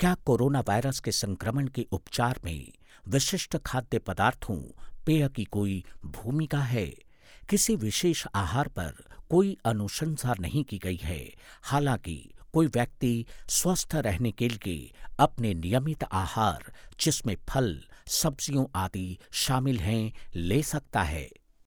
क्या corona virus के संक्रमण के उपचार में विशिष्ट खाद्य पदार्थों पेय की कोई भूमिका है? किसी विशेष आहार पर कोई अनुशंसा नहीं की गई है। हालाँकि कोई व्यक्ति स्वस्थ रहने के लिए अपने नियमित आहार, जिसमें फल, सब्जियों आदि शामिल हैं, ले सकता है।